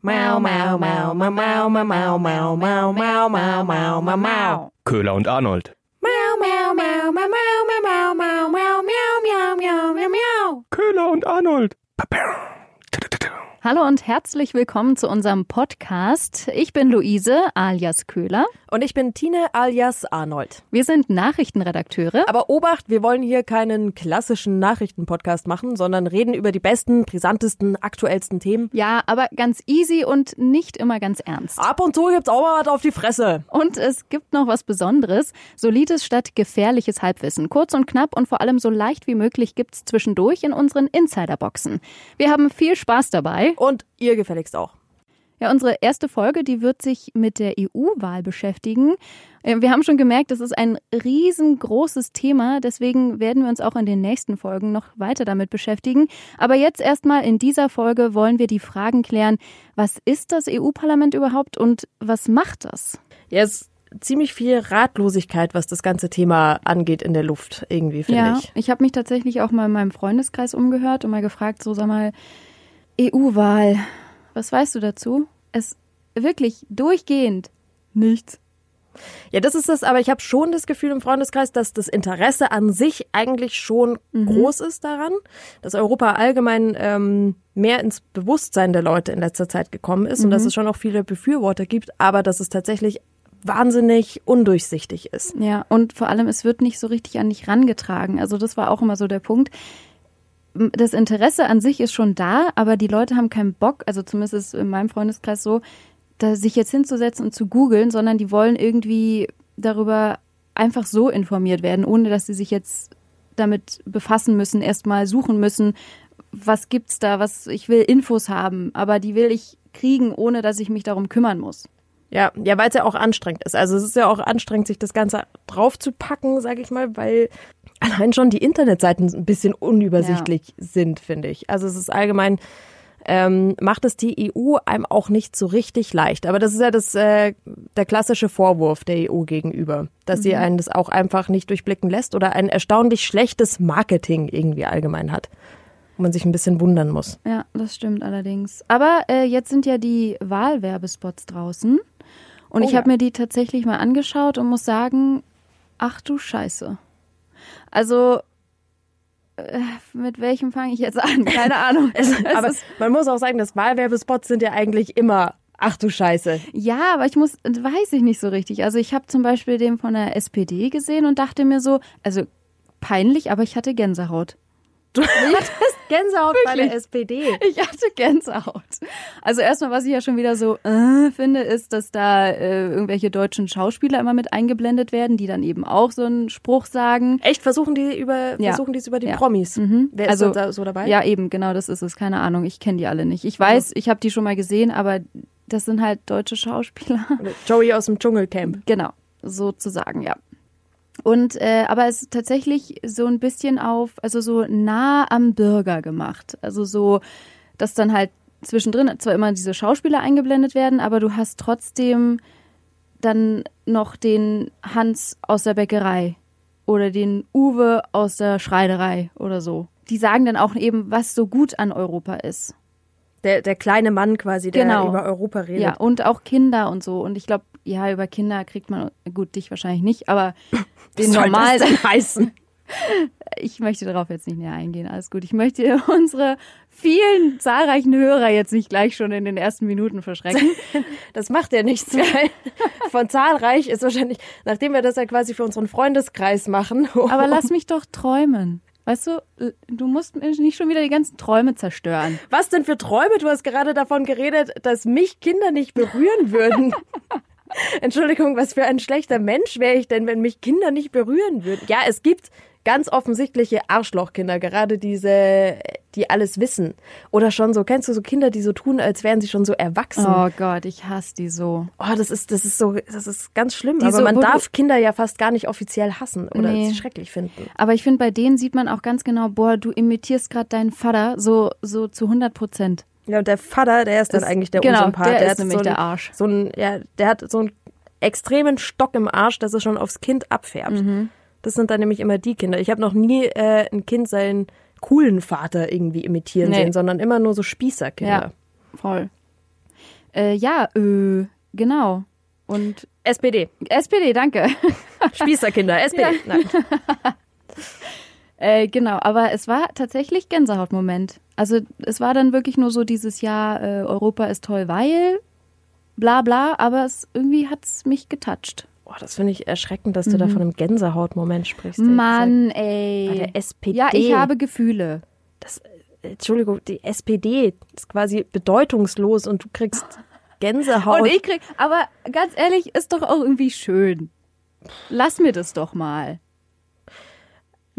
Mau, mau, mau, mau, mau, mau, mau, mau, mau, mau, mau, mau, mau, mau. Köhler und Arnold. Mau, mau, mau, mau, mau, mau, mau, mau, mau, miau, miau, miau, miau, miau. Köhler und Arnold. Hallo und herzlich willkommen zu unserem Podcast. Ich bin Luise alias Köhler. Und ich bin Tine alias Arnold. Wir sind Nachrichtenredakteure. Aber Obacht, wir wollen hier keinen klassischen Nachrichtenpodcast machen, sondern reden über die besten, brisantesten, aktuellsten Themen. Ja, aber ganz easy und nicht immer ganz ernst. Ab und zu gibt's auch mal was auf die Fresse. Und es gibt noch was Besonderes. Solides statt gefährliches Halbwissen. Kurz und knapp und vor allem so leicht wie möglich gibt's zwischendurch in unseren Insiderboxen. Wir haben viel Spaß dabei. Und ihr gefälligst auch. Ja, unsere erste Folge, die wird sich mit der EU-Wahl beschäftigen. Äh, Wir haben schon gemerkt, das ist ein riesengroßes Thema, deswegen werden wir uns auch in den nächsten Folgen noch weiter damit beschäftigen. Aber jetzt erstmal in dieser Folge wollen wir die Fragen klären, was ist das EU-Parlament überhaupt und was macht das? Ja, es ist ziemlich viel Ratlosigkeit, was das ganze Thema angeht in der Luft, irgendwie, finde ja, ich. ich habe mich tatsächlich auch mal in meinem Freundeskreis umgehört und mal gefragt, so sag mal, EU-Wahl, was weißt du dazu? Es wirklich durchgehend nichts. Ja, das ist das, aber ich habe schon das Gefühl im Freundeskreis, dass das Interesse an sich eigentlich schon groß ist daran, dass Europa allgemein ähm, mehr ins Bewusstsein der Leute in letzter Zeit gekommen ist und dass es schon auch viele Befürworter gibt, aber dass es tatsächlich wahnsinnig undurchsichtig ist. Ja, und vor allem, es wird nicht so richtig an dich rangetragen. Also das war auch immer so der Punkt. Das Interesse an sich ist schon da, aber die Leute haben keinen Bock, also zumindest ist es in meinem Freundeskreis so, da sich jetzt hinzusetzen und zu googeln, sondern die wollen irgendwie darüber einfach so informiert werden, ohne dass sie sich jetzt damit befassen müssen, erstmal suchen müssen, was gibt's da, was ich will Infos haben, aber die will ich kriegen, ohne dass ich mich darum kümmern muss. Ja, ja, weil es ja auch anstrengend ist. Also es ist ja auch anstrengend, sich das Ganze draufzupacken, sage ich mal, weil allein schon die Internetseiten ein bisschen unübersichtlich sind, finde ich. Also es ist allgemein, ähm, macht es die EU einem auch nicht so richtig leicht. Aber das ist ja das, äh, der klassische Vorwurf der EU gegenüber, dass sie einen das auch einfach nicht durchblicken lässt oder ein erstaunlich schlechtes Marketing irgendwie allgemein hat, wo man sich ein bisschen wundern muss. Ja, das stimmt allerdings. Aber äh, jetzt sind ja die Wahlwerbespots draußen. Und Oh ich habe ja. mir die tatsächlich mal angeschaut und muss sagen, ach du Scheiße. Also, äh, mit welchem fange ich jetzt an? Keine Ahnung. Es Aber man muss auch sagen, dass Wahlwerbespots sind ja eigentlich immer, ach du Scheiße. ja, aber ich muss, weiß ich nicht so richtig. Also ich habe zum Beispiel den von der SPD gesehen und dachte mir so, also peinlich, aber ich hatte Gänsehaut. Du hattest Gänsehaut bei der Wirklich? SPD. Ich hatte Gänsehaut. Also erstmal, was ich ja schon wieder so äh, finde, ist, dass da äh, irgendwelche deutschen Schauspieler immer mit eingeblendet werden, die dann eben auch so einen Spruch sagen. Echt? Versuchen die über, Ja. versuchen die es über die Ja. Promis? Mhm. Wer ist Also, da so dabei? Ja, eben, genau, das ist es. Keine Ahnung, ich kenne die alle nicht. Ich weiß, ich habe die schon mal gesehen, aber das sind halt deutsche Schauspieler. Joey aus dem Dschungelcamp. Genau, sozusagen, ja. Und äh, aber es ist tatsächlich so ein bisschen auf, also so nah am Bürger gemacht. Also so, dass dann halt zwischendrin zwar immer diese Schauspieler eingeblendet werden, aber du hast trotzdem dann noch den Hans aus der Bäckerei oder den Uwe aus der Schreinerei oder so. Die sagen dann auch eben, was so gut an Europa ist. Der, der kleine Mann quasi, der Genau. über Europa redet. Ja, und auch Kinder und so. Und ich glaube, ja, über Kinder kriegt man, gut, dich wahrscheinlich nicht, aber den Was soll normal. das denn heißen? Ich möchte darauf jetzt nicht näher eingehen. Alles gut. Ich möchte unsere vielen zahlreichen Hörer jetzt nicht gleich schon in den ersten Minuten verschrecken. Das macht ja nichts, weil von zahlreich ist wahrscheinlich, nachdem wir das ja quasi für unseren Freundeskreis machen. Aber lass mich doch träumen. Weißt du, du musst nicht schon wieder die ganzen Träume zerstören. Was denn für Träume? Du hast gerade davon geredet, dass mich Kinder nicht berühren würden. Entschuldigung, was für ein schlechter Mensch wäre ich denn, wenn mich Kinder nicht berühren würden? Ja, es gibt ganz offensichtliche Arschlochkinder, gerade diese, die alles wissen. Oder schon so, kennst du so Kinder, die so tun, als wären sie schon so erwachsen? Oh Gott, ich hasse die so. Oh, das ist, das ist so, das ist ganz schlimm. Die Aber so, man darf Kinder ja fast gar nicht offiziell hassen oder Nee. sie schrecklich finden. Aber ich finde, bei denen sieht man auch ganz genau, boah, du imitierst gerade deinen Vater so, so zu 100 Prozent. Ja, und der Vater, der ist dann Ist- eigentlich der genau, Unsympath. der ist hat nämlich so der Arsch. So ein, ja, der hat so einen extremen Stock im Arsch, dass es schon aufs Kind abfärbt. Mhm. Das sind dann nämlich immer die Kinder. Ich habe noch nie äh, ein Kind seinen coolen Vater irgendwie imitieren Nee. sehen, sondern immer nur so Spießerkinder. Ja, voll. Äh, ja, äh, genau. Und SPD. SPD, danke. Spießerkinder, SPD. Ja. Nein. äh, genau, aber es war tatsächlich Gänsehautmoment. Also es war dann wirklich nur so dieses Jahr, äh, Europa ist toll, weil bla bla, aber es, irgendwie hat es mich getoucht. Boah, das finde ich erschreckend, dass du da von einem Gänsehautmoment sprichst. Mann, ey. Bei der SPD. Ja, ich habe Gefühle. Das, Entschuldigung, die SPD ist quasi bedeutungslos und du kriegst Gänsehaut. Und ich krieg, aber ganz ehrlich, ist doch auch irgendwie schön. Lass mir das doch mal.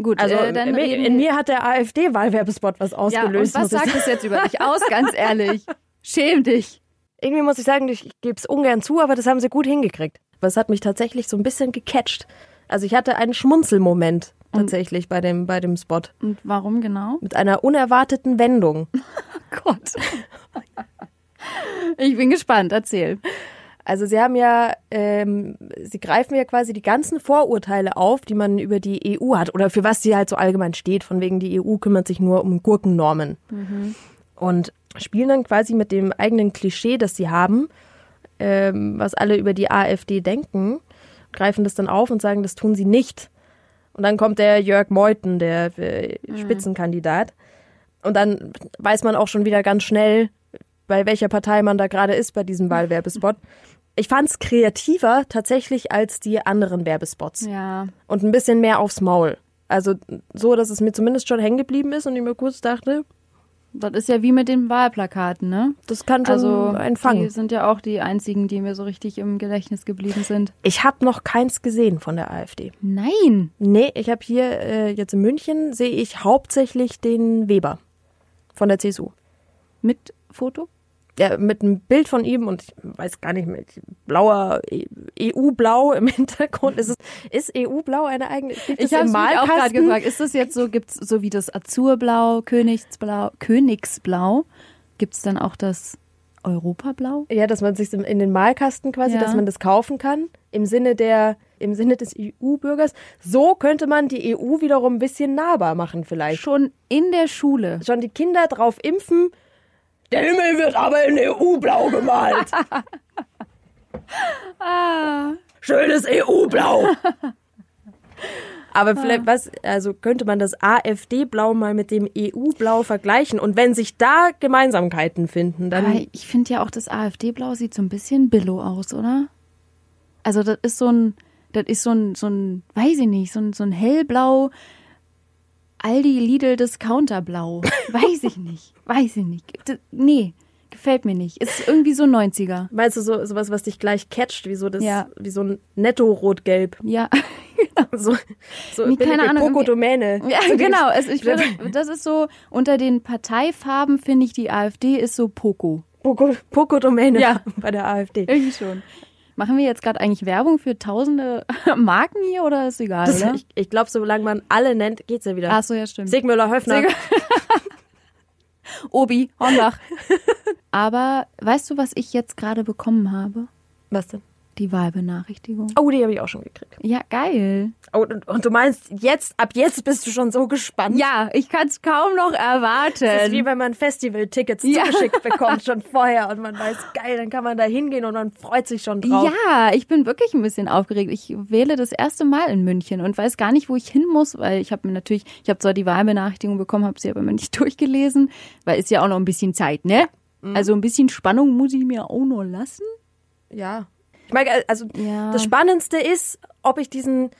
Gut, also äh, dann in, in mir hat der AfD-Wahlwerbespot was ausgelöst. Ja, und was sagt es jetzt über dich aus, ganz ehrlich? Schäm dich. Irgendwie muss ich sagen, ich gebe es ungern zu, aber das haben sie gut hingekriegt. Aber es hat mich tatsächlich so ein bisschen gecatcht. Also ich hatte einen Schmunzelmoment tatsächlich bei dem, bei dem Spot. Und warum genau? Mit einer unerwarteten Wendung. Oh Gott. Ich bin gespannt, erzähl. Also sie haben ja, ähm, sie greifen ja quasi die ganzen Vorurteile auf, die man über die EU hat oder für was sie halt so allgemein steht. Von wegen die EU kümmert sich nur um Gurkennormen. Mhm. Und spielen dann quasi mit dem eigenen Klischee, das sie haben, ähm, was alle über die AfD denken, greifen das dann auf und sagen, das tun sie nicht. Und dann kommt der Jörg Meuthen, der äh, mhm. Spitzenkandidat. Und dann weiß man auch schon wieder ganz schnell, bei welcher Partei man da gerade ist bei diesem Wahlwerbespot. Ich fand es kreativer tatsächlich als die anderen Werbespots. Ja. Und ein bisschen mehr aufs Maul. Also so, dass es mir zumindest schon hängen geblieben ist und ich mir kurz dachte, das ist ja wie mit den Wahlplakaten, ne? Das kann schon also, ein Fang. Die sind ja auch die einzigen, die mir so richtig im Gedächtnis geblieben sind. Ich habe noch keins gesehen von der AfD. Nein. Nee, ich habe hier äh, jetzt in München sehe ich hauptsächlich den Weber von der CSU. Mit Foto? Ja, mit einem Bild von ihm und ich weiß gar nicht, mit blauer EU-Blau im Hintergrund. Ist, es, ist EU-Blau eine eigene? Ich habe mich auch gerade gefragt, ist das jetzt so, gibt's so wie das Azurblau, Königsblau, Königsblau, gibt's dann auch das Europablau? Ja, dass man sich in den Malkasten quasi, ja. dass man das kaufen kann, im Sinne der im Sinne des EU-Bürgers. So könnte man die EU wiederum ein bisschen nahbar machen vielleicht. Schon in der Schule. Schon die Kinder drauf impfen, der Himmel wird aber in EU-Blau gemalt. ah. Schönes EU-Blau. Aber vielleicht, was, also könnte man das AfD-Blau mal mit dem EU-Blau vergleichen? Und wenn sich da Gemeinsamkeiten finden, dann. Aber ich finde ja auch, das AfD-Blau sieht so ein bisschen Billo aus, oder? Also, das ist so ein, das ist so ein, so ein, weiß ich nicht, so ein, so ein hellblau, Aldi Lidl Discounterblau. Weiß ich nicht. Weiß ich nicht. D nee, gefällt mir nicht. Ist irgendwie so 90er. Meinst du so sowas, was dich gleich catcht, wie so das, ja. wie so ein Netto-Rot-Gelb? Ja. so so nee, keine Ahnung. Poco-Domäne. Ja, so genau. Also ich würde, das ist so, unter den Parteifarben finde ich, die AfD ist so Poco. Poco-Domäne ja. bei der AfD. Irgendwie schon. Machen wir jetzt gerade eigentlich Werbung für tausende Marken hier oder ist egal? Das, ich, ich glaube, solange man alle nennt, geht's ja wieder. Ach so, ja, stimmt. Sigmüller, Höfner. Sig Obi, Hornbach. Aber weißt du, was ich jetzt gerade bekommen habe? Was denn? Die Wahlbenachrichtigung. Oh, die habe ich auch schon gekriegt. Ja, geil. Oh, und, und, du meinst, jetzt, ab jetzt bist du schon so gespannt? Ja, ich kann es kaum noch erwarten. Das ist wie wenn man Festival-Tickets ja. zugeschickt bekommt, schon vorher und man weiß, geil, dann kann man da hingehen und man freut sich schon drauf. Ja, ich bin wirklich ein bisschen aufgeregt. Ich wähle das erste Mal in München und weiß gar nicht, wo ich hin muss, weil ich habe mir natürlich, ich habe zwar die Wahlbenachrichtigung bekommen, habe sie aber immer nicht durchgelesen, weil ist ja auch noch ein bisschen Zeit, ne? Mhm. Also ein bisschen Spannung muss ich mir auch noch lassen. Ja, ich meine, also ja. das Spannendste ist, ob ich diesen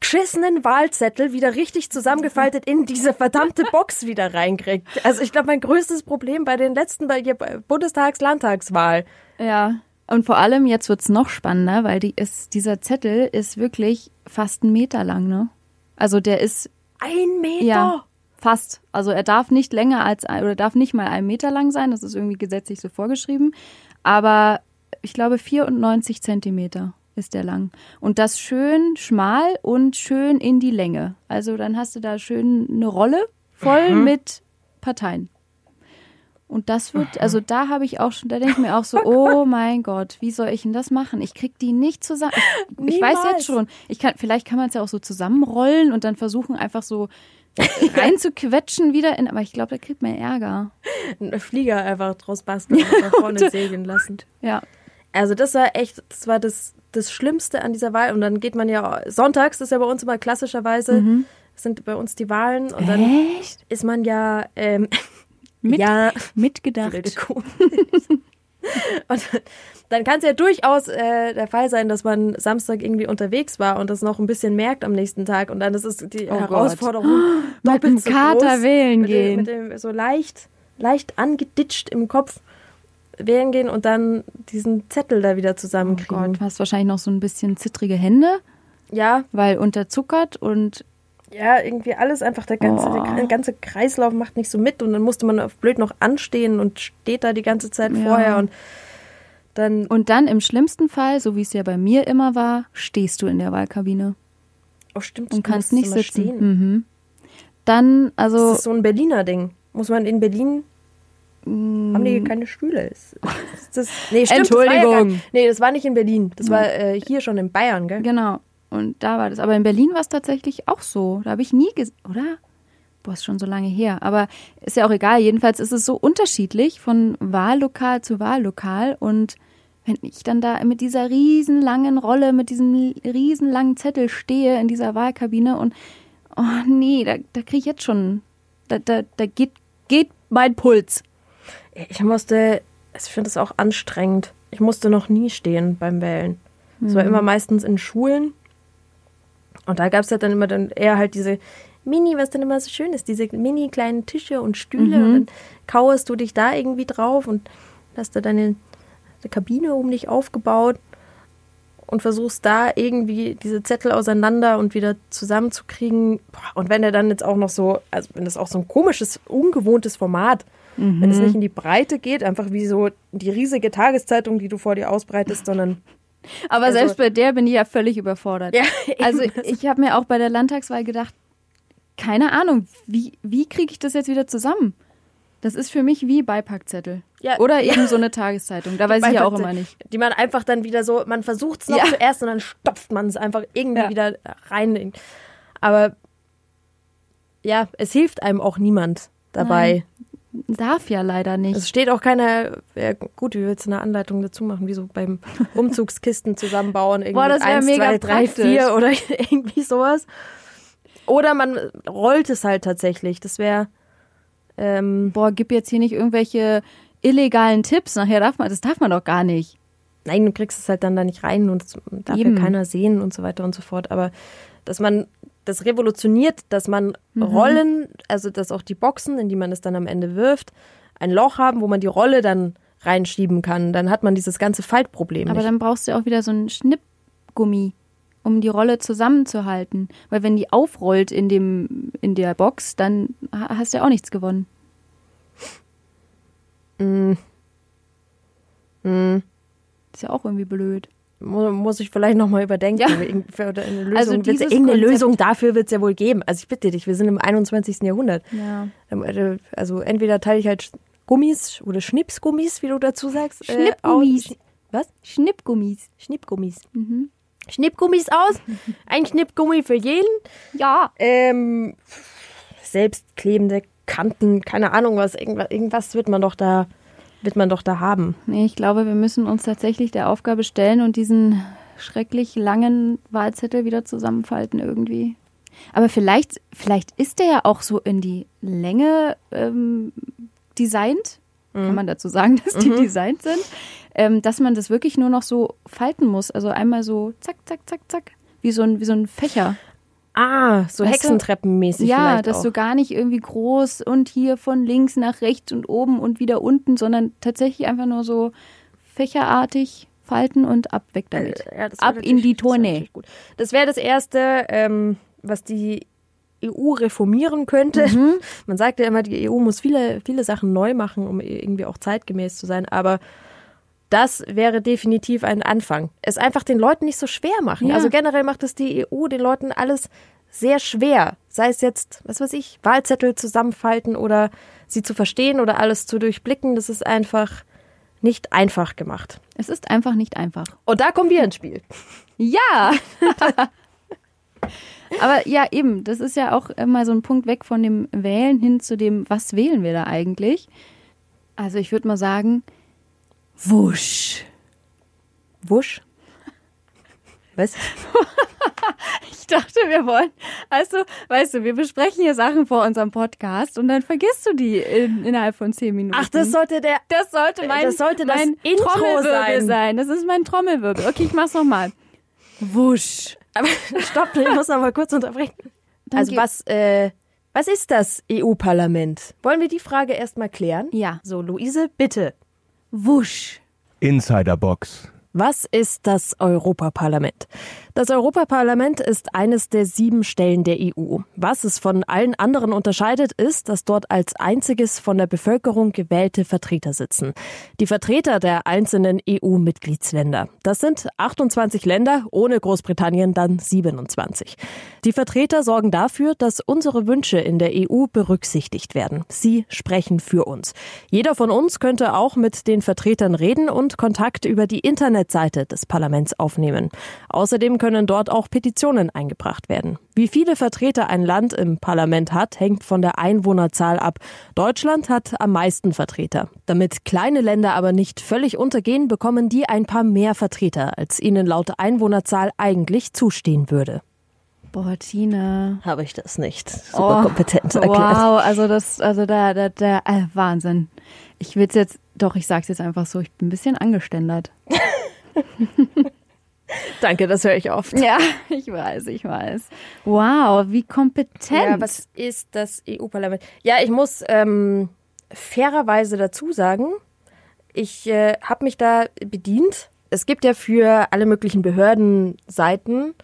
geschissenen Wahlzettel wieder richtig zusammengefaltet in diese verdammte Box wieder reinkriege. Also ich glaube, mein größtes Problem bei den letzten bei Bundestags-Landtagswahl. Ja. Und vor allem, jetzt wird's noch spannender, weil die ist, dieser Zettel ist wirklich fast einen Meter lang, ne? Also der ist. Ein Meter? Ja, fast. Also er darf nicht länger als, oder darf nicht mal einen Meter lang sein, das ist irgendwie gesetzlich so vorgeschrieben. Aber ich glaube, 94 Zentimeter ist der lang. Und das schön schmal und schön in die Länge. Also dann hast du da schön eine Rolle voll mhm. mit Parteien. Und das wird, also da habe ich auch schon, da denke ich mir auch so, oh mein Gott, wie soll ich denn das machen? Ich krieg die nicht zusammen. Ich, ich weiß jetzt schon, ich kann, vielleicht kann man es ja auch so zusammenrollen und dann versuchen einfach so reinzuquetschen wieder in, aber ich glaube, da kriegt man Ärger. Ein Flieger einfach draus basteln und nach vorne segeln lassen. Ja. Also das war echt, das war das, das Schlimmste an dieser Wahl. Und dann geht man ja, sonntags ist ja bei uns immer klassischerweise, sind bei uns die Wahlen. Und dann Echt? ist man ja, ähm, Mit, ja, Mitgedacht. Und dann kann es ja durchaus äh, der Fall sein, dass man Samstag irgendwie unterwegs war und das noch ein bisschen merkt am nächsten Tag. Und dann ist es die Oh Gott. Herausforderung, Mit doppelt dem so Kater groß, wählen mit gehen. Dem, mit dem so leicht, leicht angeditscht im Kopf wählen gehen und dann diesen Zettel da wieder Oh zusammenkriegen. Gott, du hast wahrscheinlich noch so ein bisschen zittrige Hände, ja, weil unterzuckert und ja, irgendwie alles einfach, der ganze, Oh. der ganze Kreislauf macht nicht so mit und dann musste man auf blöd noch anstehen und steht da die ganze Zeit Ja. vorher und dann, und dann im schlimmsten Fall, so wie es ja bei mir immer war, stehst du in der Wahlkabine oh stimmt, und du kannst nicht sitzen. Stehen. Mhm. Dann, also Das ist so ein Berliner Ding. Muss man in Berlin haben die keine Stühle? Ist, ist das, nee, stimmt, Das war ja Entschuldigung. gar, nee, das war nicht in Berlin. Das war äh, hier schon in Bayern, gell? Genau. Und da war das. Aber in Berlin war es tatsächlich auch so. Da habe ich nie gesehen, oder? Boah, ist schon so lange her. Aber ist ja auch egal. Jedenfalls ist es so unterschiedlich von Wahllokal zu Wahllokal. Und wenn ich dann da mit dieser riesenlangen Rolle, mit diesem riesenlangen Zettel stehe in dieser Wahlkabine und oh nee, da, da kriege ich jetzt schon, da, da, da geht, geht mein Puls. Ich musste, ich finde das auch anstrengend. Ich musste noch nie stehen beim Wählen. Es war immer meistens in Schulen. Und da gab es ja dann immer dann eher halt diese Mini, was dann immer so schön ist, diese mini kleinen Tische und Stühle und dann kauerst du dich da irgendwie drauf und hast da deine, deine Kabine um dich aufgebaut und versuchst da irgendwie diese Zettel auseinander und wieder zusammenzukriegen. Und wenn er dann jetzt auch noch so, also wenn das auch so ein komisches, ungewohntes Format, wenn es nicht in die Breite geht, einfach wie so die riesige Tageszeitung, die du vor dir ausbreitest, sondern Aber Also- selbst bei der bin ich ja völlig überfordert. Ja, also ich habe mir auch bei der Landtagswahl gedacht, keine Ahnung, wie, wie kriege ich das jetzt wieder zusammen? Das ist für mich wie Beipackzettel. Ja, Oder ja. eben so eine Tageszeitung. Da weiß ich ja auch immer nicht. Die man einfach dann wieder so, man versucht es noch Ja. zuerst und dann stopft man es einfach irgendwie Ja. wieder rein. Aber ja, es hilft einem auch niemand dabei. Darf ja leider nicht. Es steht auch keiner, ja, gut, wie willst du eine Anleitung dazu machen, wie so beim Umzugskisten zusammenbauen, irgendwie Boah, das eins, mega zwei, drei, praktisch. vier oder irgendwie sowas. Oder man rollt es halt tatsächlich. Das wäre ähm, Boah, gib jetzt hier nicht irgendwelche illegalen Tipps. Nachher darf man, das darf man doch gar nicht. Nein, du kriegst es halt dann da nicht rein und darf Eben. ja keiner sehen und so weiter und so fort. Aber dass man das revolutioniert, dass man Rollen, also dass auch die Boxen, in die man es dann am Ende wirft, ein Loch haben, wo man die Rolle dann reinschieben kann, dann hat man dieses ganze Faltproblem Aber nicht. dann brauchst du auch wieder so einen Schnippgummi, um die Rolle zusammenzuhalten. Weil wenn die aufrollt in, dem, in der Box, dann ha- hast du ja auch nichts gewonnen. Mm. Mm. Ist ja auch irgendwie blöd. Mu- Muss ich vielleicht nochmal überdenken. Ja. Oder eine Lösung, Also wird's- irgendeine Konzept- Lösung dafür wird es ja wohl geben. Also ich bitte dich, wir sind im 21. Jahrhundert. Ja. Ähm, Also entweder teile ich halt Gummis oder Schnipsgummis, wie du dazu sagst. äh, Schnippgummis. aus. Was? Schnippgummis. Schnippgummis. Mhm. Schnippgummis aus. Ein Schnippgummi für jeden. Ja. Ähm, selbstklebende Kanten, keine Ahnung was, irgendwas, irgendwas wird man doch da, wird man doch da haben. Nee, ich glaube, wir müssen uns tatsächlich der Aufgabe stellen und diesen schrecklich langen Wahlzettel wieder zusammenfalten irgendwie. Aber vielleicht, vielleicht ist der ja auch so in die Länge ähm, designt. Kann man dazu sagen, dass die designt sind? Ähm, dass man das wirklich nur noch so falten muss. Also einmal so zack, zack, zack, zack. Wie so ein, wie so ein Fächer. Ah, so Weißt du? Hexentreppenmäßig Ja, vielleicht dass auch. du gar nicht irgendwie groß und hier von links nach rechts und oben und wieder unten, sondern tatsächlich einfach nur so fächerartig falten und ab weg damit. Äh, ja, das wär ab in die Tournee. Das wäre das Erste, ähm, was die EU reformieren könnte. Mhm. Man sagt ja immer, die EU muss viele, viele Sachen neu machen, um irgendwie auch zeitgemäß zu sein, aber das wäre definitiv ein Anfang. Es einfach den Leuten nicht so schwer machen. Ja. Also generell macht es die EU den Leuten alles sehr schwer. Sei es jetzt, was weiß ich, Wahlzettel zusammenfalten oder sie zu verstehen oder alles zu durchblicken. Das ist einfach nicht einfach gemacht. Es ist einfach nicht einfach. Und da kommen wir ins Spiel. Ja! Aber ja, eben, das ist ja auch immer so ein Punkt weg von dem Wählen hin zu dem, was wählen wir da eigentlich? Also ich würde mal sagen, wusch. Wusch? Was? ich dachte, wir wollen, du, weißt du, wir besprechen hier Sachen vor unserem Podcast und dann vergisst du die in, innerhalb von zehn Minuten. Ach, das sollte der, das sollte mein, das sollte das mein Intro Trommelwirbel sein. sein. Das ist mein Trommelwirbel. Okay, ich mach's nochmal. Wusch. Aber stopp, ich muss noch mal kurz unterbrechen. Dann also was, äh, was ist das EU-Parlament? Wollen wir die Frage erstmal klären? Ja. So, Luise, bitte. Wusch. Insiderbox. Was ist das Europaparlament? Das Europaparlament ist eines der sieben Stellen der EU. Was es von allen anderen unterscheidet, ist, dass dort als einziges von der Bevölkerung gewählte Vertreter sitzen. Die Vertreter der einzelnen EU-Mitgliedsländer. Das sind 28 Länder, ohne Großbritannien dann 27. Die Vertreter sorgen dafür, dass unsere Wünsche in der EU berücksichtigt werden. Sie sprechen für uns. Jeder von uns könnte auch mit den Vertretern reden und Kontakt über die Internetseite des Parlaments aufnehmen. Außerdem können dort auch Petitionen eingebracht werden. Wie viele Vertreter ein Land im Parlament hat, hängt von der Einwohnerzahl ab. Deutschland hat am meisten Vertreter. Damit kleine Länder aber nicht völlig untergehen, bekommen die ein paar mehr Vertreter, als ihnen laut Einwohnerzahl eigentlich zustehen würde. Boah, Tina. Habe ich das nicht super Oh, kompetent erklärt. Wow, also das, also da, da, da, äh, Wahnsinn. Ich will's jetzt, doch, ich sag's jetzt einfach so, ich bin ein bisschen angeständert. Danke, das höre ich oft. Ja, ich weiß, ich weiß. Wow, wie kompetent. Ja, was ist das EU-Parlament? Ja, ich muss ähm, fairerweise dazu sagen, ich äh, habe mich da bedient. Es gibt ja für alle möglichen Behörden Seiten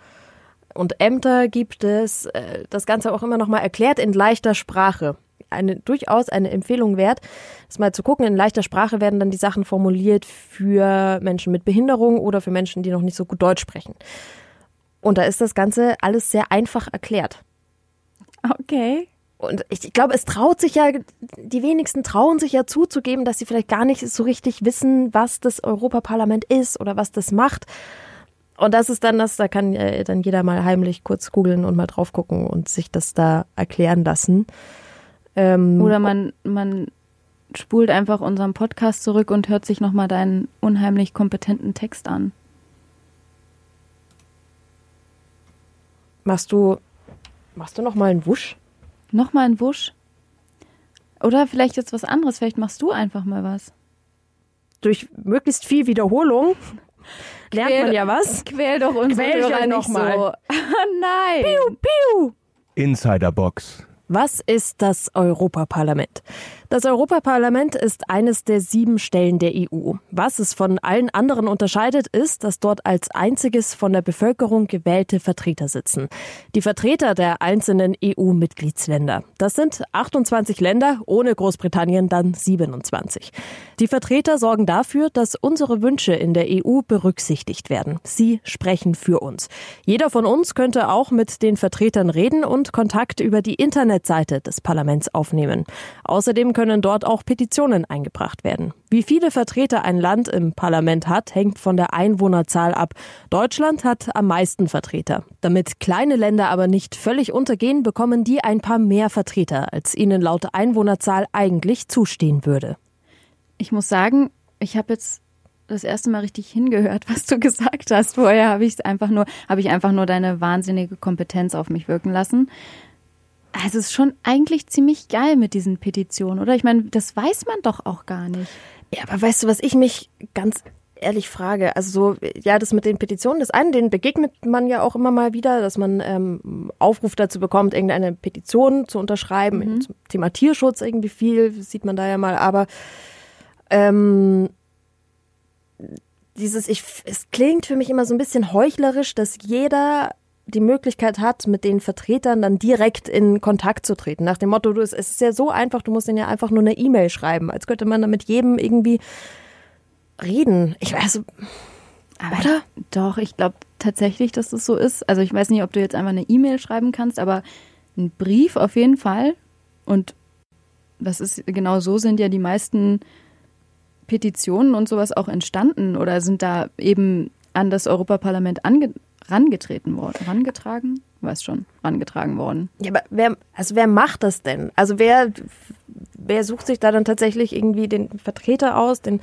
und Ämter gibt es äh, das Ganze auch immer noch mal erklärt in leichter Sprache. Eine durchaus eine Empfehlung wert, das mal zu gucken. In leichter Sprache werden dann die Sachen formuliert für Menschen mit Behinderung oder für Menschen, die noch nicht so gut Deutsch sprechen. Und da ist das Ganze alles sehr einfach erklärt. Okay. Und ich glaube, es traut sich ja, die wenigsten trauen sich ja zuzugeben, dass sie vielleicht gar nicht so richtig wissen, was das Europaparlament ist oder was das macht. Und das ist dann das, da kann äh, dann jeder mal heimlich kurz googeln und mal drauf gucken und sich das da erklären lassen. Ähm, Oder man, man spult einfach unseren Podcast zurück und hört sich nochmal deinen unheimlich kompetenten Text an. machst du, machst du noch mal einen Wusch? Nochmal ein Wusch. Oder vielleicht jetzt was anderes, vielleicht machst du einfach mal was. Durch möglichst viel Wiederholung lernt Quäl- man ja was. Quäl doch unsere Quäl Hörer ja nicht noch mal. so. Nein. Piu. Insiderbox. Was ist das Europaparlament? Das Europaparlament ist eines der sieben Stellen der EU. Was es von allen anderen unterscheidet, ist, dass dort als einziges von der Bevölkerung gewählte Vertreter sitzen. Die Vertreter der einzelnen EU-Mitgliedsländer. Das sind 28 Länder, ohne Großbritannien dann 27. Die Vertreter sorgen dafür, dass unsere Wünsche in der EU berücksichtigt werden. Sie sprechen für uns. Jeder von uns könnte auch mit den Vertretern reden und Kontakt über die Internetseite des Parlaments aufnehmen. Außerdem können dort auch Petitionen eingebracht werden. Wie viele Vertreter ein Land im Parlament hat, hängt von der Einwohnerzahl ab. Deutschland hat am meisten Vertreter. Damit kleine Länder aber nicht völlig untergehen, bekommen die ein paar mehr Vertreter, als ihnen laut Einwohnerzahl eigentlich zustehen würde. Ich muss sagen, ich habe jetzt das erste Mal richtig hingehört, was du gesagt hast. Vorher habe ich einfach nur, habe ich einfach nur deine wahnsinnige Kompetenz auf mich wirken lassen. Also es ist schon eigentlich ziemlich geil mit diesen Petitionen, oder? Ich meine, das weiß man doch auch gar nicht. Ja, aber weißt du, was ich mich ganz ehrlich frage? Also so, ja, das mit den Petitionen, das eine, denen begegnet man ja auch immer mal wieder, dass man ähm, Aufruf dazu bekommt, irgendeine Petition zu unterschreiben. Zum Thema Tierschutz irgendwie viel, sieht man da ja mal, aber ähm, dieses, ich, es klingt für mich immer so ein bisschen heuchlerisch, dass jeder die Möglichkeit hat, mit den Vertretern dann direkt in Kontakt zu treten. Nach dem Motto, du, es ist ja so einfach, du musst ihnen ja einfach nur eine E-Mail schreiben, als könnte man dann mit jedem irgendwie reden. Ich weiß, Aber Oder? Doch, ich glaube tatsächlich, dass das so ist. Also ich weiß nicht, ob du jetzt einfach eine E-Mail schreiben kannst, aber einen Brief auf jeden Fall. Und das ist genau so sind ja die meisten Petitionen und sowas auch entstanden oder sind da eben an das Europaparlament rangetreten worden. Rangetragen? Weiß schon, rangetragen worden. Ja, aber wer, also wer macht das denn? Also wer, wer sucht sich da dann tatsächlich irgendwie den Vertreter aus, den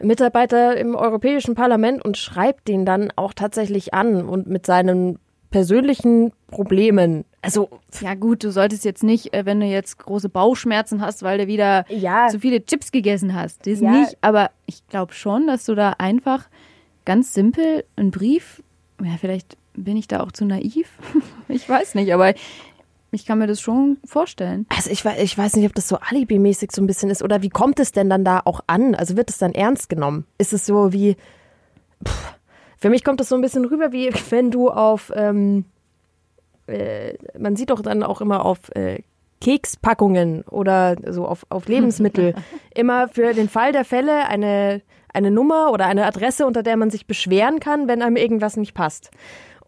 Mitarbeiter im Europäischen Parlament und schreibt den dann auch tatsächlich an und mit seinen persönlichen Problemen. Also ja gut, du solltest jetzt nicht, äh, wenn du jetzt große Bauchschmerzen hast, weil du wieder ja. zu viele Chips gegessen hast. Das ja. nicht, aber ich glaube schon, dass du da einfach ganz simpel einen Brief, ja, vielleicht bin ich da auch zu naiv. ich weiß nicht, aber ich kann mir das schon vorstellen. Also ich, ich weiß nicht, ob das so alibimäßig so ein bisschen ist oder wie kommt es denn dann da auch an? Also wird es dann ernst genommen? Ist es so wie, pff, für mich kommt das so ein bisschen rüber, wie wenn du auf, ähm, äh, man sieht doch dann auch immer auf äh, Kekspackungen oder so auf, auf Lebensmittel immer für den Fall der Fälle eine, eine Nummer oder eine Adresse, unter der man sich beschweren kann, wenn einem irgendwas nicht passt.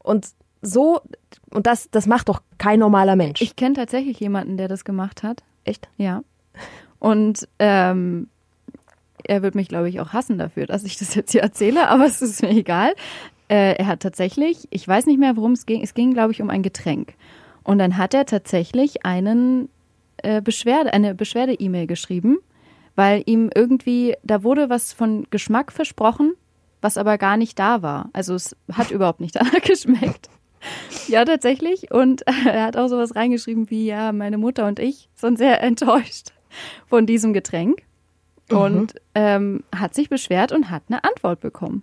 Und so, und das, das macht doch kein normaler Mensch. Ich kenne tatsächlich jemanden, der das gemacht hat. Echt? Ja. Und ähm, er wird mich, glaube ich, auch hassen dafür, dass ich das jetzt hier erzähle, aber es ist mir egal. Äh, er hat tatsächlich, ich weiß nicht mehr, worum es ging, es ging, glaube ich, um ein Getränk. Und dann hat er tatsächlich einen äh, Beschwerde, eine Beschwerde-E-Mail geschrieben, weil ihm irgendwie, da wurde was von Geschmack versprochen, was aber gar nicht da war. Also es hat überhaupt nicht danach geschmeckt. Ja, tatsächlich. Und er hat auch sowas reingeschrieben wie, ja, meine Mutter und ich sind sehr enttäuscht von diesem Getränk. Mhm. Und ähm, hat sich beschwert und hat eine Antwort bekommen.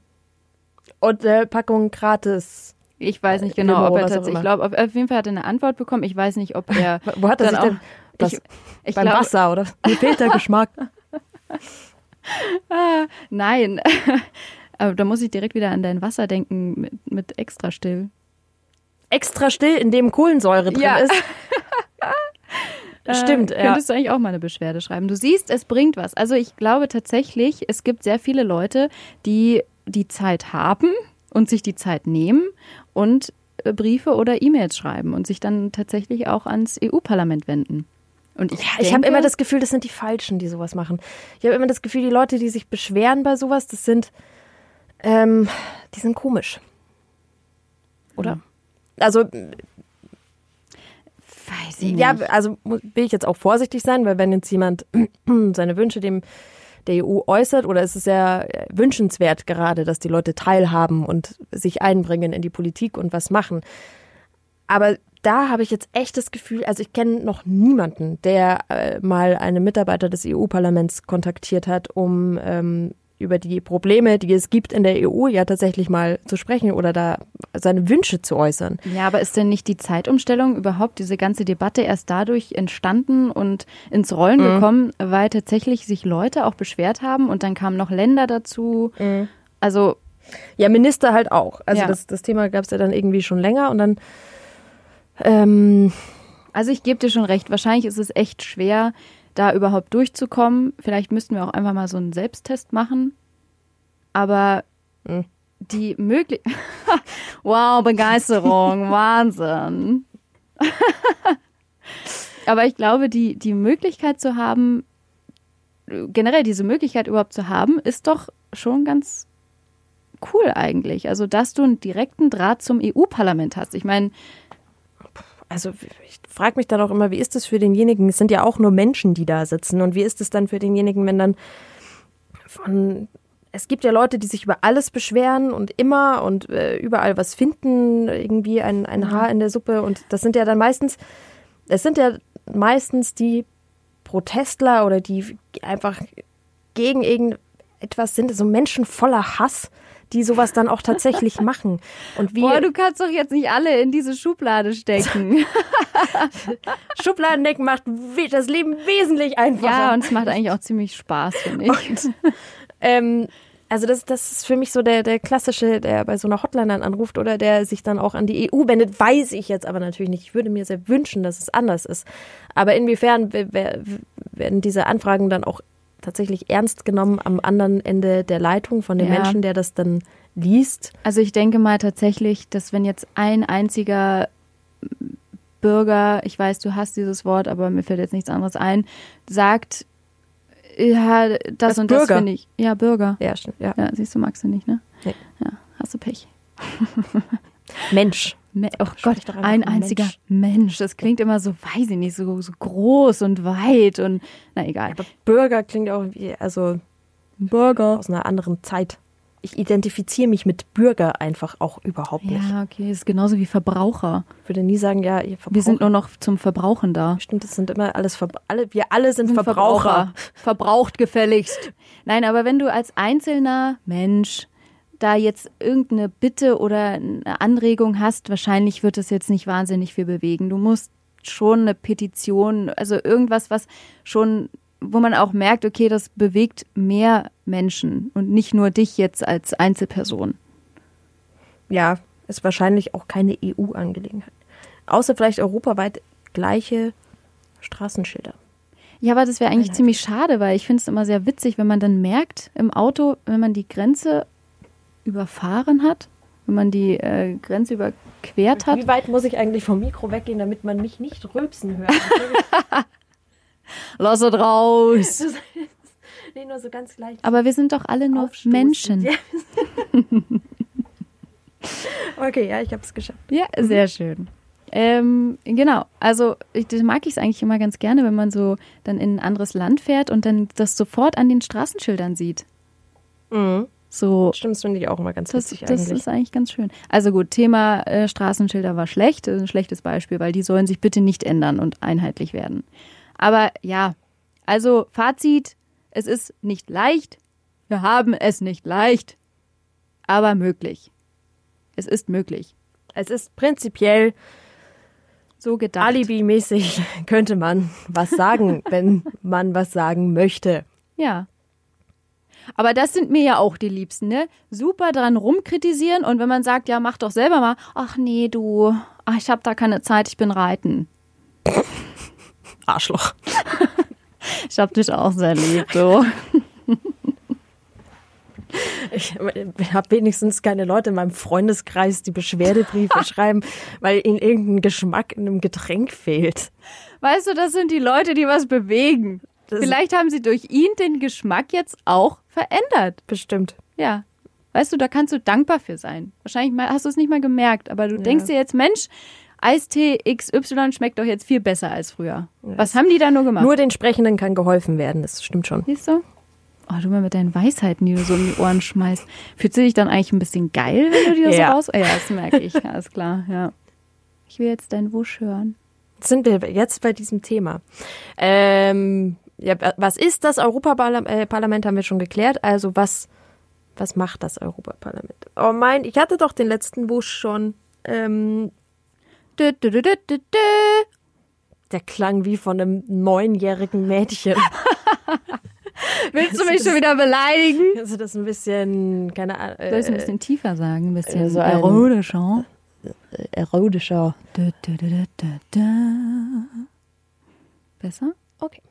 Und äh, Packung gratis. Ich weiß nicht genau, Limo, ob er tatsächlich, ich glaube, auf jeden Fall hat er eine Antwort bekommen. Ich weiß nicht, ob er. Wo hat er sich denn das? Ich, ich beim glaub, Wasser oder? Mir fehlt der Geschmack. Ah, nein. Aber da muss ich direkt wieder an dein Wasser denken mit, mit extra still. Extra still, in dem Kohlensäure drin ja. ist. Stimmt, äh, Könntest du eigentlich auch mal eine Beschwerde schreiben. Du siehst, es bringt was. Also ich glaube tatsächlich, es gibt sehr viele Leute, die die Zeit haben und sich die Zeit nehmen und äh, Briefe oder E-Mails schreiben und sich dann tatsächlich auch ans EU-Parlament wenden. Und ich, ja, ich habe immer das Gefühl, das sind die Falschen, die sowas machen. Ich habe immer das Gefühl, die Leute, die sich beschweren bei sowas, das sind, ähm, die sind komisch. Oder? Mhm. Also Weiß ich ja, also will ich jetzt auch vorsichtig sein, weil wenn jetzt jemand seine Wünsche dem der EU äußert, oder ist es sehr wünschenswert gerade, dass die Leute teilhaben und sich einbringen in die Politik und was machen. Aber da habe ich jetzt echt das Gefühl, also ich kenne noch niemanden, der äh, mal einen Mitarbeiter des EU-Parlaments kontaktiert hat, um ähm, über die Probleme, die es gibt in der EU, ja tatsächlich mal zu sprechen oder da seine Wünsche zu äußern. Ja, aber ist denn nicht die Zeitumstellung überhaupt, diese ganze Debatte erst dadurch entstanden und ins Rollen mhm. gekommen, weil tatsächlich sich Leute auch beschwert haben und dann kamen noch Länder dazu. Mhm. Also. Ja, Minister halt auch. Also ja. das, das Thema gab es ja dann irgendwie schon länger und dann. Ähm, also ich gebe dir schon recht, wahrscheinlich ist es echt schwer, da überhaupt durchzukommen. Vielleicht müssten wir auch einfach mal so einen Selbsttest machen. Aber hm. die Möglichkeit. wow, Begeisterung, Wahnsinn. Aber ich glaube, die, die Möglichkeit zu haben, generell diese Möglichkeit überhaupt zu haben, ist doch schon ganz cool eigentlich. Also, dass du einen direkten Draht zum EU-Parlament hast. Ich meine, also ich frage mich dann auch immer, wie ist es für denjenigen? Es sind ja auch nur Menschen, die da sitzen. Und wie ist es dann für denjenigen, wenn dann von es gibt ja Leute, die sich über alles beschweren und immer und äh, überall was finden, irgendwie ein, ein Haar in der Suppe. Und das sind ja dann meistens, es sind ja meistens die Protestler oder die einfach gegen irgendetwas sind, so Menschen voller Hass, die sowas dann auch tatsächlich machen. Und wie Boah, du kannst doch jetzt nicht alle in diese Schublade stecken. Schubladendecken macht das Leben wesentlich einfacher. Ja, und es macht eigentlich auch ziemlich Spaß, finde ich. Und, ähm, also das, das ist für mich so der, der klassische, der bei so einer Hotline dann anruft oder der sich dann auch an die EU wendet, weiß ich jetzt aber natürlich nicht. Ich würde mir sehr wünschen, dass es anders ist. Aber inwiefern werden diese Anfragen dann auch tatsächlich ernst genommen am anderen Ende der Leitung von dem ja. Menschen, der das dann liest? Also ich denke mal tatsächlich, dass wenn jetzt ein einziger Bürger, ich weiß, du hast dieses Wort, aber mir fällt jetzt nichts anderes ein, sagt, ja, das, das und Bürger. das finde ich. Ja, Bürger. Ja, stimmt. Ja. ja, siehst du, magst du nicht, ne? Nee. Ja, hast du Pech. Mensch. Me oh Gott, ein einziger Mensch. Mensch. Das klingt immer so, weiß ich nicht, so, so groß und weit und na egal. Aber Bürger klingt auch wie, also Bürger. aus einer anderen Zeit. Ich identifiziere mich mit Bürger einfach auch überhaupt nicht. Ja, okay, ist genauso wie Verbraucher. Ich würde nie sagen, ja, ihr Verbraucher. Wir sind nur noch zum Verbrauchen da. Stimmt, das sind immer alles Verbra alle, wir alle sind Verbraucher. Verbraucht gefälligst. Nein, aber wenn du als einzelner Mensch da jetzt irgendeine Bitte oder eine Anregung hast, wahrscheinlich wird es jetzt nicht wahnsinnig viel bewegen. Du musst schon eine Petition, also irgendwas, was schon, wo man auch merkt, okay, das bewegt mehr Menschen und nicht nur dich jetzt als Einzelperson. Ja, ist wahrscheinlich auch keine EU-Angelegenheit. Außer vielleicht europaweit gleiche Straßenschilder. Ja, aber das wäre eigentlich Einheitlich. ziemlich schade, weil ich finde es immer sehr witzig, wenn man dann merkt im Auto, wenn man die Grenze überfahren hat, wenn man die äh, Grenze überquert hat. Wie weit muss ich eigentlich vom Mikro weggehen, damit man mich nicht rülpsen hört? Lass es raus! nee, nur so ganz leicht. Aber wir sind doch alle nur aufstoßen. Menschen. Ja. okay, ja, ich habe es geschafft. Ja, sehr schön. Ähm, genau, also ich, das mag ich es eigentlich immer ganz gerne, wenn man so dann in ein anderes Land fährt und dann das sofort an den Straßenschildern sieht. Mhm. So, Stimmt, das finde ich auch mal ganz das, witzig das eigentlich. ist eigentlich ganz schön. Also gut, Thema äh, Straßenschilder war schlecht, das ist ein schlechtes Beispiel, weil die sollen sich bitte nicht ändern und einheitlich werden. Aber ja, also Fazit, es ist nicht leicht, wir haben es nicht leicht, aber möglich. Es ist möglich. es ist prinzipiell So gedacht. alibimäßig, könnte man was sagen, wenn man was sagen möchte. Ja. Aber das sind mir ja auch die Liebsten, ne? Super dran rumkritisieren und wenn man sagt, ja, mach doch selber mal, ach nee, du, ach, ich habe da keine Zeit, ich bin reiten. Arschloch. Ich hab dich auch sehr lieb, du. Ich habe wenigstens keine Leute in meinem Freundeskreis, die Beschwerdebriefe schreiben, weil ihnen irgendein Geschmack in einem Getränk fehlt. Weißt du, das sind die Leute, die was bewegen. Das- Vielleicht haben sie durch ihn den Geschmack jetzt auch verändert. Bestimmt. Ja. Weißt du, da kannst du dankbar für sein. Wahrscheinlich mal- hast du es nicht mal gemerkt, aber du denkst dir jetzt, Mensch, Eistee XY schmeckt doch jetzt viel besser als früher. Was haben die da nur gemacht? Nur den Sprechenden kann geholfen werden, das stimmt schon. Siehst du? Oh, du mal mit deinen Weisheiten, die du so in die Ohren schmeißt. Fühlst du dich dann eigentlich ein bisschen geil, wenn du die Ja. so raus... Ja, das merke ich. Alles klar, ja. Ich will jetzt deinen Wusch hören. Sind wir jetzt bei diesem Thema. Ähm, ja, was ist das Europaparlament, haben wir schon geklärt. Also was, was macht das Europaparlament? Oh mein, ich hatte doch den letzten Wusch schon. Ähm, Dü, dü, dü, der klang wie von einem neunjährigen Mädchen. Willst du mich schon wieder beleidigen? Also das ein bisschen, keine Ahnung, Soll ich ein äh, bisschen tiefer sagen? Ein bisschen äh, so ein- dü, dü, dü. Besser? Okay.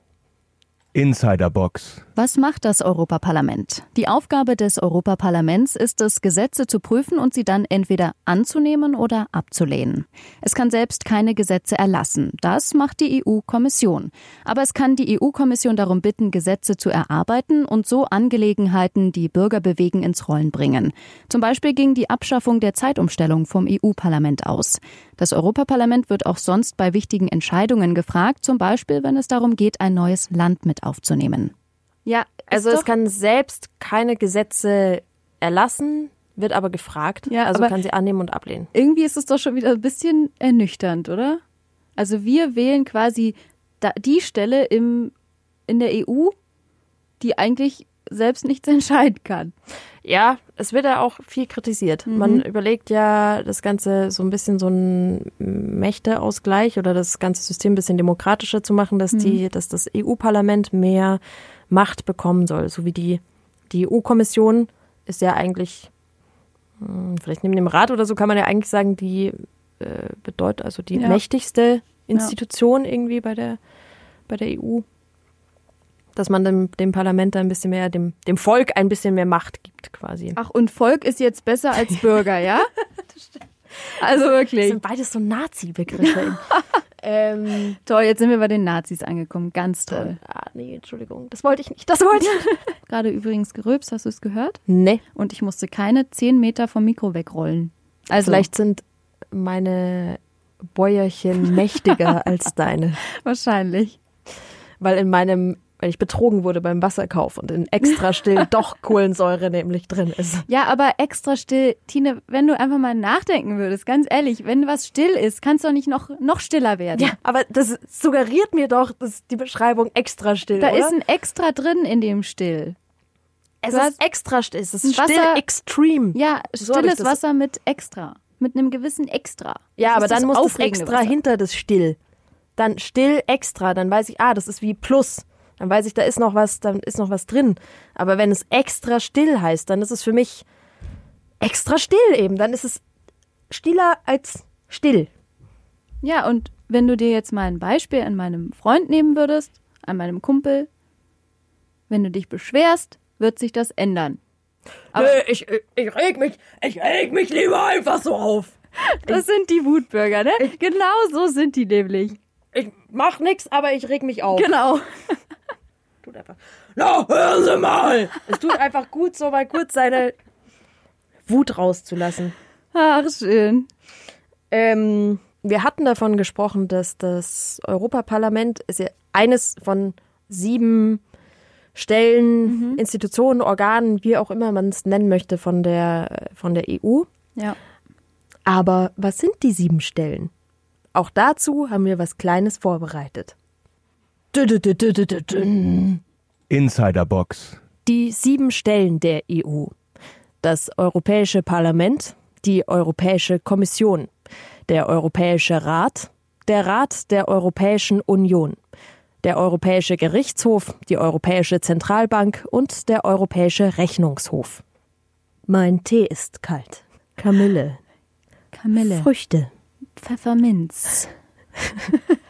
Insiderbox. Was macht das Europaparlament? Die Aufgabe des Europaparlaments ist es, Gesetze zu prüfen und sie dann entweder anzunehmen oder abzulehnen. Es kann selbst keine Gesetze erlassen. Das macht die EU-Kommission. Aber es kann die EU-Kommission darum bitten, Gesetze zu erarbeiten und so Angelegenheiten, die Bürger bewegen, ins Rollen bringen. Zum Beispiel ging die Abschaffung der Zeitumstellung vom EU-Parlament aus. Das Europaparlament wird auch sonst bei wichtigen Entscheidungen gefragt, zum Beispiel, wenn es darum geht, ein neues Land mit aufzunehmen. Ja, Also es kann selbst keine Gesetze erlassen, wird aber gefragt. Ja, also kann sie annehmen und ablehnen. irgendwie ist es doch schon wieder ein bisschen ernüchternd, oder? Also wir wählen quasi die Stelle im, in der EU, die eigentlich selbst nichts entscheiden kann. Ja, es wird ja auch viel kritisiert. Man überlegt ja, das Ganze so ein bisschen so ein Mächteausgleich oder das ganze System ein bisschen demokratischer zu machen, dass die, dass das EU-Parlament mehr Macht bekommen soll. So wie die, die EU-Kommission ist ja eigentlich, hm, vielleicht neben dem Rat oder so kann man ja eigentlich sagen, die äh, bedeutet, also die Ja. mächtigste Institution irgendwie bei der, bei der EU. Dass man dem, dem Parlament da ein bisschen mehr, dem, dem Volk ein bisschen mehr Macht gibt, quasi. Ach, und Volk ist jetzt besser als Bürger, ja? Also Das wirklich. sind beides so Nazi-Begriffe. ähm, Toll, jetzt sind wir bei den Nazis angekommen. Ganz toll. ah, nee, Entschuldigung. Das wollte ich nicht. Das wollte ich nicht. Gerade übrigens gerülpst, hast du es gehört? Nee. Und ich musste keine zehn Meter vom Mikro wegrollen. Also Vielleicht sind meine Bäuerchen mächtiger als deine. wahrscheinlich. Weil in meinem, weil ich betrogen wurde beim Wasserkauf und in extra still doch Kohlensäure nämlich drin ist. Ja, aber extra still, Tine, wenn du einfach mal nachdenken würdest, ganz ehrlich, wenn was still ist, kannst du doch nicht noch, noch stiller werden. Ja, aber das suggeriert mir doch, dass die Beschreibung extra still, Da oder? ist ein extra drin in dem Still. es du ist extra still, es ist ein still Wasser- extreme. Ja, So stilles das- Wasser mit extra. Mit einem gewissen Extra. Ja, Das aber dann muss das extra Wasser. hinter das still. Dann still extra, dann weiß ich, ah, das ist wie plus. Dann weiß ich, da ist noch was, dann ist noch was drin. Aber wenn es extra still heißt, dann ist es für mich extra still eben. Dann ist es stiller als still. Ja, und wenn du dir jetzt mal ein Beispiel an meinem Freund nehmen würdest, an meinem Kumpel, wenn du dich beschwerst, wird sich das ändern. Aber- Nö, ich, ich, ich reg mich, ich reg mich lieber einfach so auf. Das sind die Wutbürger, ne? Genau so sind die nämlich. Ich mach nix, aber ich reg mich auf. Genau. Tut einfach. Na, hören Sie mal! Es tut einfach gut, so mal kurz seine Wut rauszulassen. Ach, schön. Ähm, wir hatten davon gesprochen, dass das Europaparlament ist ja eines von sieben Stellen, Institutionen, Organen, wie auch immer man es nennen möchte, von der, von der EU. Ja. Aber was sind die sieben Stellen? Auch dazu haben wir was Kleines vorbereitet. Insiderbox. Die sieben Stellen der EU. Das Europäische Parlament, die Europäische Kommission, der Europäische Rat, der Rat der Europäischen Union, der Europäische Gerichtshof, die Europäische Zentralbank und der Europäische Rechnungshof. Mein Tee ist kalt. Kamille. Kamille. Früchte. Pfefferminz.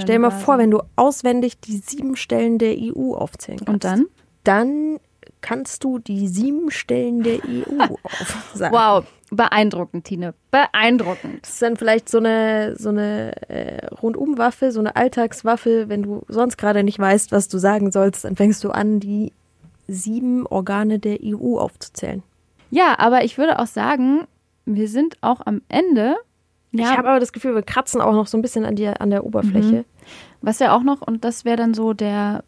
Stell dir mal vor, wenn du auswendig die sieben Stellen der EU aufzählen kannst. Und dann? Dann kannst du die sieben Stellen der EU aufsagen. Wow, beeindruckend, Tine. Beeindruckend. Das ist dann vielleicht so eine, so eine äh, Rundumwaffe, so eine Alltagswaffe. Wenn du sonst gerade nicht weißt, was du sagen sollst, dann fängst du an, die sieben Organe der EU aufzuzählen. Ja, aber ich würde auch sagen, wir sind auch am Ende. Ja, Ich habe aber das Gefühl, wir kratzen auch noch so ein bisschen an, die, an der Oberfläche. was ja auch noch, und das wäre dann so der,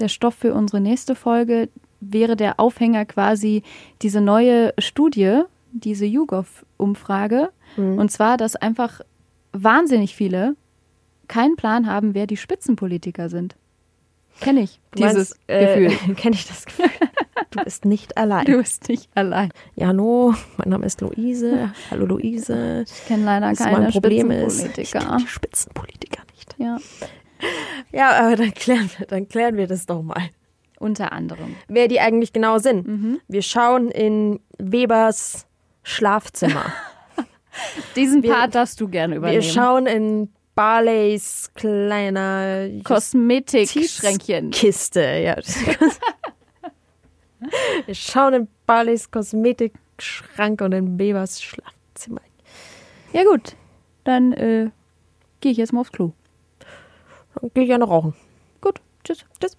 der Stoff für unsere nächste Folge, wäre der Aufhänger quasi diese neue Studie, diese YouGov-Umfrage. Und zwar, dass einfach wahnsinnig viele keinen Plan haben, wer die Spitzenpolitiker sind. Kenne ich Du dieses meinst, äh, Gefühl. Kenne ich das Gefühl. Du bist nicht allein. Du bist nicht allein. Ja, hallo, mein Name ist Luise. Hallo Luise. Ich kenne leider Das keine mein Problem ist, ich Spitzenpolitiker. kenne die Spitzenpolitiker nicht. Ja, Ja, aber dann klären wir, dann klären wir das doch mal. unter anderem. Wer die eigentlich genau sind. Wir schauen in Webers Schlafzimmer. Diesen Wir- Part darfst du gerne übernehmen. Wir schauen in Barleys kleiner Kosmetikschränkchen. Kiste. Ja. Wir schauen in Barleys Kosmetikschrank und in Webers Schlafzimmer. Ja gut, dann äh, gehe ich jetzt mal aufs Klo. Dann gehe ich ja noch rauchen. Gut, tschüss. Tschüss.